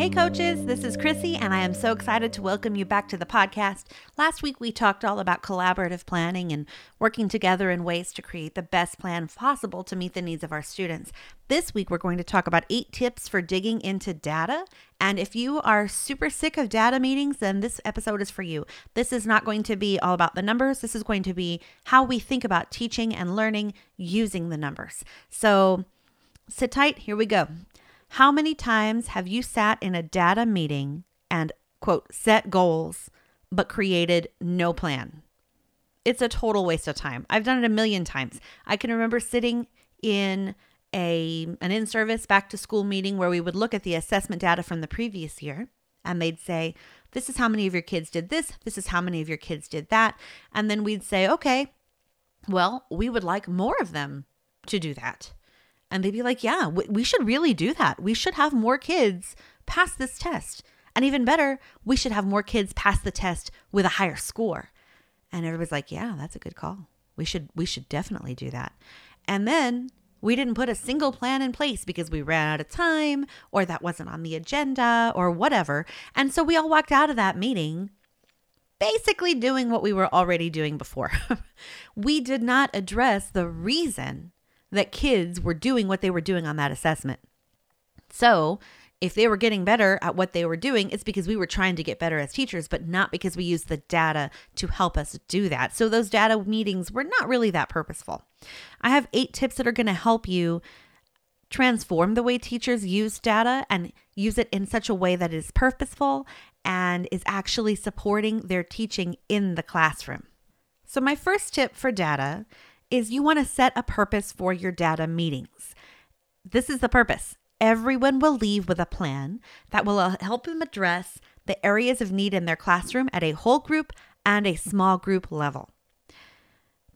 Hey, coaches, this is Chrissy, and I am so excited to welcome you back to the podcast. Last week, we talked all about collaborative planning and working together in ways to create the best plan possible to meet the needs of our students. This week, we're going to talk about eight tips for digging into data. And if you are super sick of data meetings, then this episode is for you. This is not going to be all about the numbers, this is going to be how we think about teaching and learning using the numbers. So, sit tight, here we go. How many times have you sat in a data meeting and, quote, set goals, but created no plan? It's a total waste of time. I've done it a million times. I can remember sitting in a an in-service back to school meeting where we would look at the assessment data from the previous year and they'd say, "This is how many of your kids did this, this is how many of your kids did that." And then we'd say, "Okay, well, we would like more of them to do that." And they'd be like, yeah, we should really do that. We should have more kids pass this test. And even better, we should have more kids pass the test with a higher score. And everybody's like, yeah, that's a good call. We should we should definitely do that. And then we didn't put a single plan in place because we ran out of time or that wasn't on the agenda or whatever. And so we all walked out of that meeting basically doing what we were already doing before. we did not address the reason that kids were doing what they were doing on that assessment. So, if they were getting better at what they were doing, it's because we were trying to get better as teachers, but not because we used the data to help us do that. So, those data meetings were not really that purposeful. I have eight tips that are going to help you transform the way teachers use data and use it in such a way that is purposeful and is actually supporting their teaching in the classroom. So, my first tip for data is you want to set a purpose for your data meetings. This is the purpose. Everyone will leave with a plan that will uh, help them address the areas of need in their classroom at a whole group and a small group level.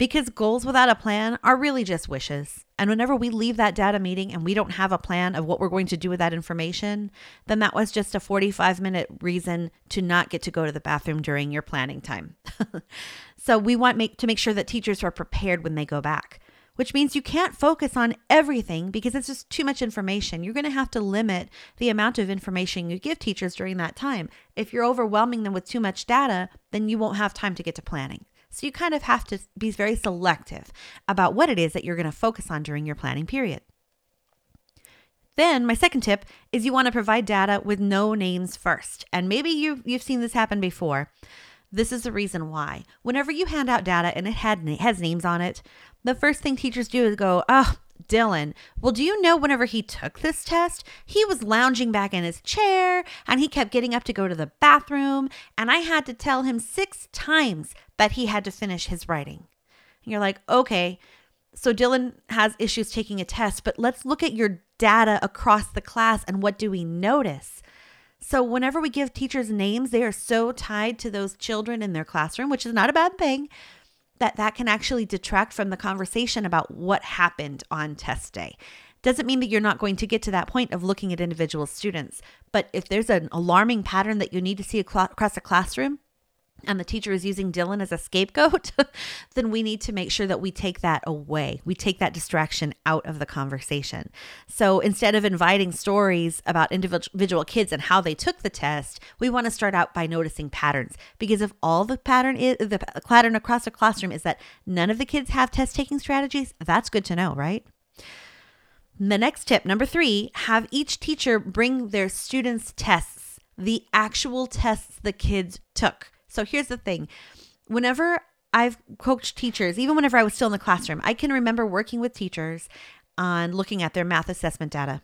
Because goals without a plan are really just wishes. And whenever we leave that data meeting and we don't have a plan of what we're going to do with that information, then that was just a 45 minute reason to not get to go to the bathroom during your planning time. so we want make, to make sure that teachers are prepared when they go back, which means you can't focus on everything because it's just too much information. You're going to have to limit the amount of information you give teachers during that time. If you're overwhelming them with too much data, then you won't have time to get to planning. So you kind of have to be very selective about what it is that you're going to focus on during your planning period. Then, my second tip is you want to provide data with no names first. And maybe you you've seen this happen before. This is the reason why. Whenever you hand out data and it had has names on it, the first thing teachers do is go, "Oh, Dylan. Well, do you know whenever he took this test, he was lounging back in his chair and he kept getting up to go to the bathroom. And I had to tell him six times that he had to finish his writing. And you're like, okay, so Dylan has issues taking a test, but let's look at your data across the class and what do we notice? So, whenever we give teachers names, they are so tied to those children in their classroom, which is not a bad thing that that can actually detract from the conversation about what happened on test day. Doesn't mean that you're not going to get to that point of looking at individual students, but if there's an alarming pattern that you need to see across a classroom, and the teacher is using Dylan as a scapegoat, then we need to make sure that we take that away. We take that distraction out of the conversation. So instead of inviting stories about individual kids and how they took the test, we want to start out by noticing patterns. Because if all the pattern is the pattern across the classroom is that none of the kids have test taking strategies, that's good to know, right? The next tip, number three, have each teacher bring their students' tests, the actual tests the kids took. So here's the thing whenever I've coached teachers, even whenever I was still in the classroom, I can remember working with teachers on looking at their math assessment data.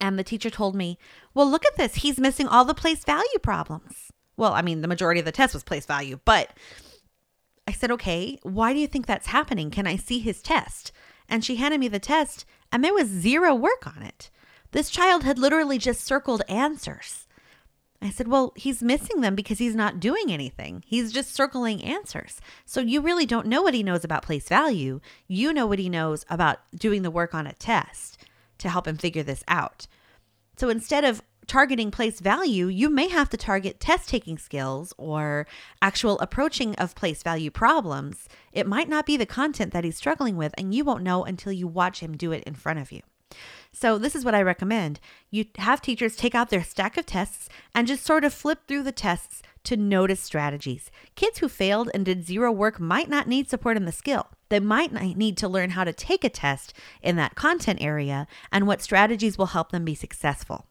And the teacher told me, Well, look at this. He's missing all the place value problems. Well, I mean, the majority of the test was place value, but I said, Okay, why do you think that's happening? Can I see his test? And she handed me the test, and there was zero work on it. This child had literally just circled answers. I said, Well, he's missing them because he's not doing anything. He's just circling answers. So you really don't know what he knows about place value. You know what he knows about doing the work on a test to help him figure this out. So instead of targeting place value, you may have to target test taking skills or actual approaching of place value problems. It might not be the content that he's struggling with, and you won't know until you watch him do it in front of you. So, this is what I recommend. You have teachers take out their stack of tests and just sort of flip through the tests to notice strategies. Kids who failed and did zero work might not need support in the skill. They might need to learn how to take a test in that content area and what strategies will help them be successful.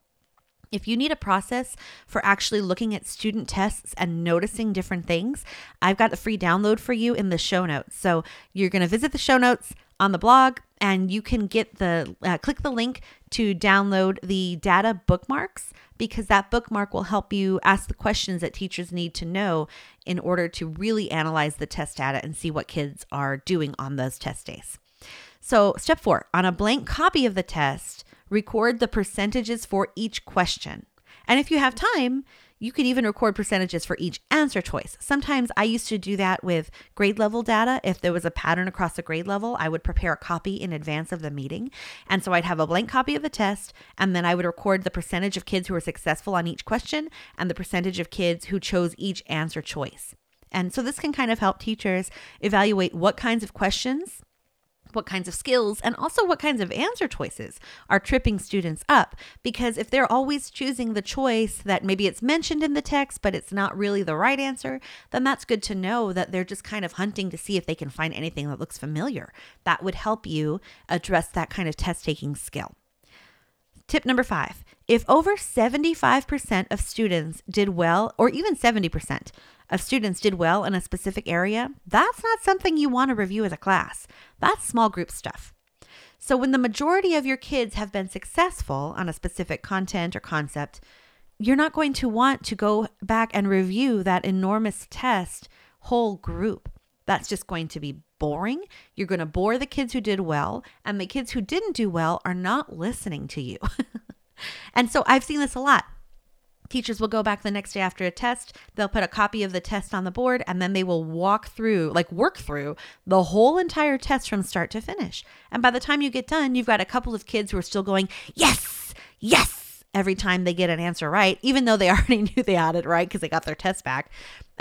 If you need a process for actually looking at student tests and noticing different things, I've got a free download for you in the show notes. So you're going to visit the show notes on the blog and you can get the uh, click the link to download the data bookmarks because that bookmark will help you ask the questions that teachers need to know in order to really analyze the test data and see what kids are doing on those test days. So, step 4, on a blank copy of the test, record the percentages for each question. And if you have time, you could even record percentages for each answer choice. Sometimes I used to do that with grade level data. If there was a pattern across the grade level, I would prepare a copy in advance of the meeting. And so I'd have a blank copy of the test, and then I would record the percentage of kids who were successful on each question and the percentage of kids who chose each answer choice. And so this can kind of help teachers evaluate what kinds of questions what kinds of skills and also what kinds of answer choices are tripping students up. Because if they're always choosing the choice that maybe it's mentioned in the text, but it's not really the right answer, then that's good to know that they're just kind of hunting to see if they can find anything that looks familiar. That would help you address that kind of test taking skill. Tip number five if over 75% of students did well, or even 70%, of students did well in a specific area, that's not something you want to review as a class. That's small group stuff. So, when the majority of your kids have been successful on a specific content or concept, you're not going to want to go back and review that enormous test whole group. That's just going to be boring. You're going to bore the kids who did well, and the kids who didn't do well are not listening to you. and so I've seen this a lot. Teachers will go back the next day after a test. They'll put a copy of the test on the board and then they will walk through, like work through the whole entire test from start to finish. And by the time you get done, you've got a couple of kids who are still going, yes, yes, every time they get an answer right, even though they already knew they had it right because they got their test back.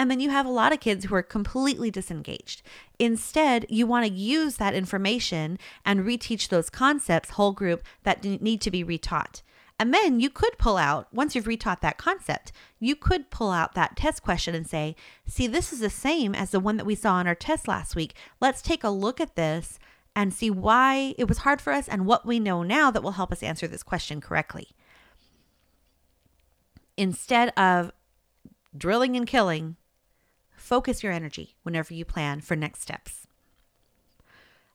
And then you have a lot of kids who are completely disengaged. Instead, you want to use that information and reteach those concepts, whole group, that need to be retaught. And then you could pull out, once you've retaught that concept, you could pull out that test question and say, see, this is the same as the one that we saw in our test last week. Let's take a look at this and see why it was hard for us and what we know now that will help us answer this question correctly. Instead of drilling and killing, focus your energy whenever you plan for next steps.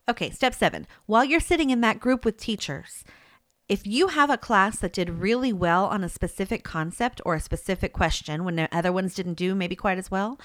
Okay, step seven. While you're sitting in that group with teachers, if you have a class that did really well on a specific concept or a specific question when the other ones didn't do maybe quite as well,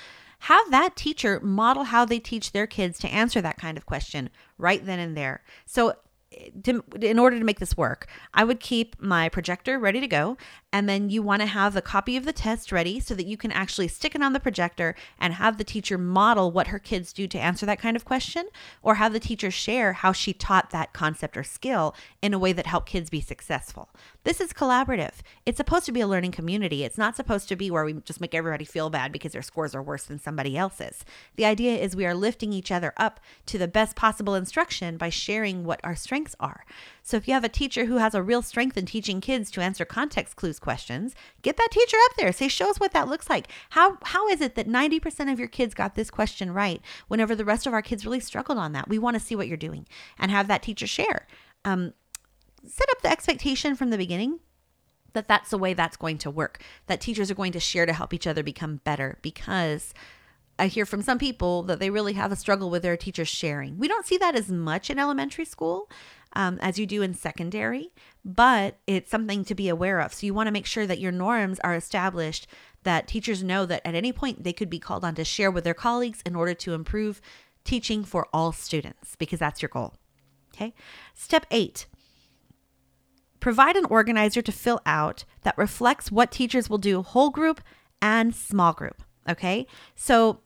have that teacher model how they teach their kids to answer that kind of question right then and there. So eh, to, in order to make this work, I would keep my projector ready to go. And then you want to have a copy of the test ready so that you can actually stick it on the projector and have the teacher model what her kids do to answer that kind of question, or have the teacher share how she taught that concept or skill in a way that helped kids be successful. This is collaborative. It's supposed to be a learning community. It's not supposed to be where we just make everybody feel bad because their scores are worse than somebody else's. The idea is we are lifting each other up to the best possible instruction by sharing what our strengths are. So if you have a teacher who has a real strength in teaching kids to answer context clues questions, get that teacher up there. Say, show us what that looks like. How how is it that 90% of your kids got this question right whenever the rest of our kids really struggled on that? We want to see what you're doing and have that teacher share. Um, set up the expectation from the beginning that that's the way that's going to work. That teachers are going to share to help each other become better because I hear from some people that they really have a struggle with their teachers sharing. We don't see that as much in elementary school um, as you do in secondary, but it's something to be aware of. So you want to make sure that your norms are established, that teachers know that at any point they could be called on to share with their colleagues in order to improve teaching for all students, because that's your goal. Okay. Step eight provide an organizer to fill out that reflects what teachers will do whole group and small group. Okay. So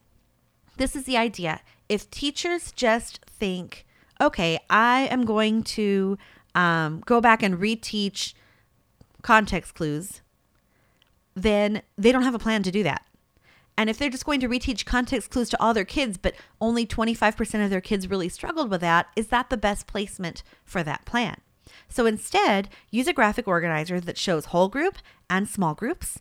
this is the idea. If teachers just think, okay, I am going to um, go back and reteach context clues, then they don't have a plan to do that. And if they're just going to reteach context clues to all their kids, but only 25% of their kids really struggled with that, is that the best placement for that plan? So instead, use a graphic organizer that shows whole group and small groups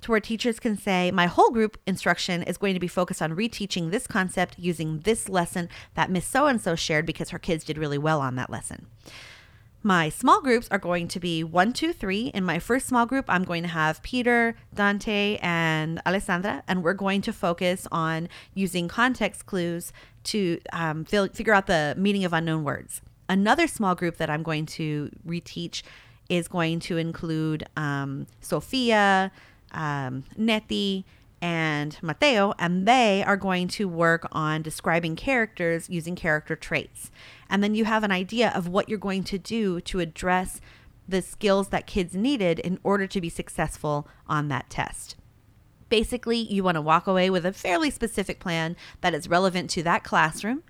to where teachers can say, My whole group instruction is going to be focused on reteaching this concept using this lesson that Miss So and so shared because her kids did really well on that lesson. My small groups are going to be one, two, three. In my first small group, I'm going to have Peter, Dante, and Alessandra, and we're going to focus on using context clues to um, figure out the meaning of unknown words. Another small group that I'm going to reteach is going to include um, Sophia, um, and Mateo, and they are going to work on describing characters using character traits. And then you have an idea of what you're going to do to address the skills that kids needed in order to be successful on that test. Basically, you want to walk away with a fairly specific plan that is relevant to that classroom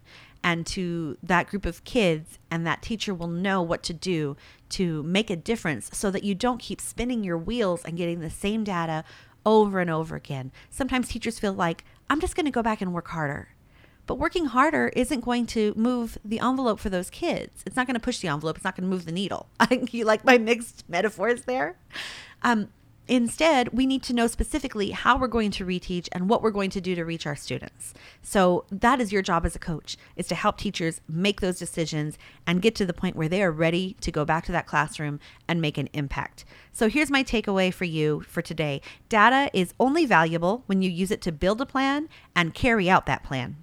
and to that group of kids, and that teacher will know what to do to make a difference so that you don't keep spinning your wheels and getting the same data over and over again. Sometimes teachers feel like, I'm just going to go back and work harder. But working harder isn't going to move the envelope for those kids. It's not going to push the envelope. It's not going to move the needle. you like my mixed metaphors there? Um, Instead, we need to know specifically how we're going to reteach and what we're going to do to reach our students. So that is your job as a coach is to help teachers make those decisions and get to the point where they are ready to go back to that classroom and make an impact. So here's my takeaway for you for today. Data is only valuable when you use it to build a plan and carry out that plan.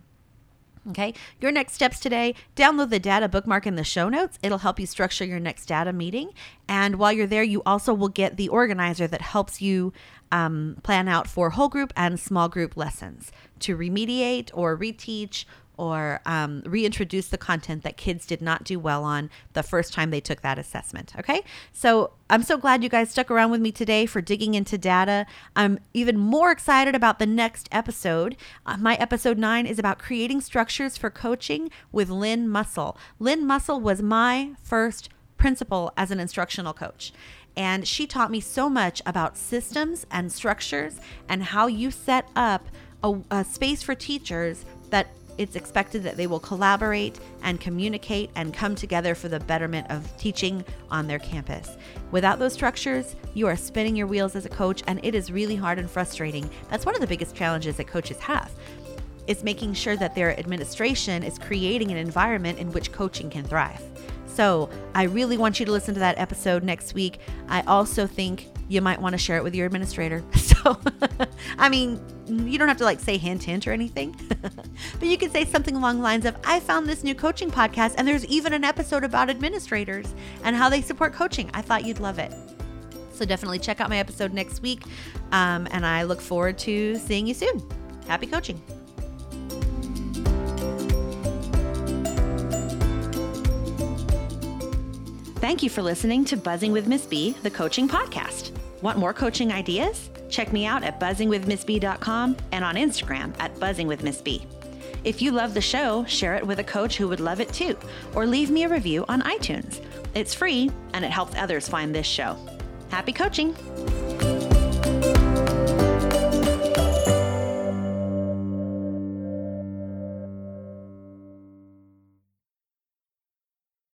Okay, your next steps today download the data bookmark in the show notes. It'll help you structure your next data meeting. And while you're there, you also will get the organizer that helps you um, plan out for whole group and small group lessons to remediate or reteach or um, reintroduce the content that kids did not do well on the first time they took that assessment. Okay, so I'm so glad you guys stuck around with me today for digging into data. I'm even more excited about the next episode. Uh, my episode nine is about creating structures for coaching with Lynn Muscle. Lynn Muscle was my first principal as an instructional coach. And she taught me so much about systems and structures and how you set up a, a space for teachers that it's expected that they will collaborate and communicate and come together for the betterment of teaching on their campus. Without those structures, you are spinning your wheels as a coach, and it is really hard and frustrating. That's one of the biggest challenges that coaches have. Is making sure that their administration is creating an environment in which coaching can thrive. So, I really want you to listen to that episode next week. I also think you might want to share it with your administrator. So, I mean, you don't have to like say hint, hint or anything, but you can say something along the lines of I found this new coaching podcast, and there's even an episode about administrators and how they support coaching. I thought you'd love it. So, definitely check out my episode next week. Um, and I look forward to seeing you soon. Happy coaching. Thank you for listening to Buzzing with Miss B, the coaching podcast. Want more coaching ideas? Check me out at buzzingwithmissb.com and on Instagram at buzzingwithmissb. If you love the show, share it with a coach who would love it too, or leave me a review on iTunes. It's free and it helps others find this show. Happy coaching!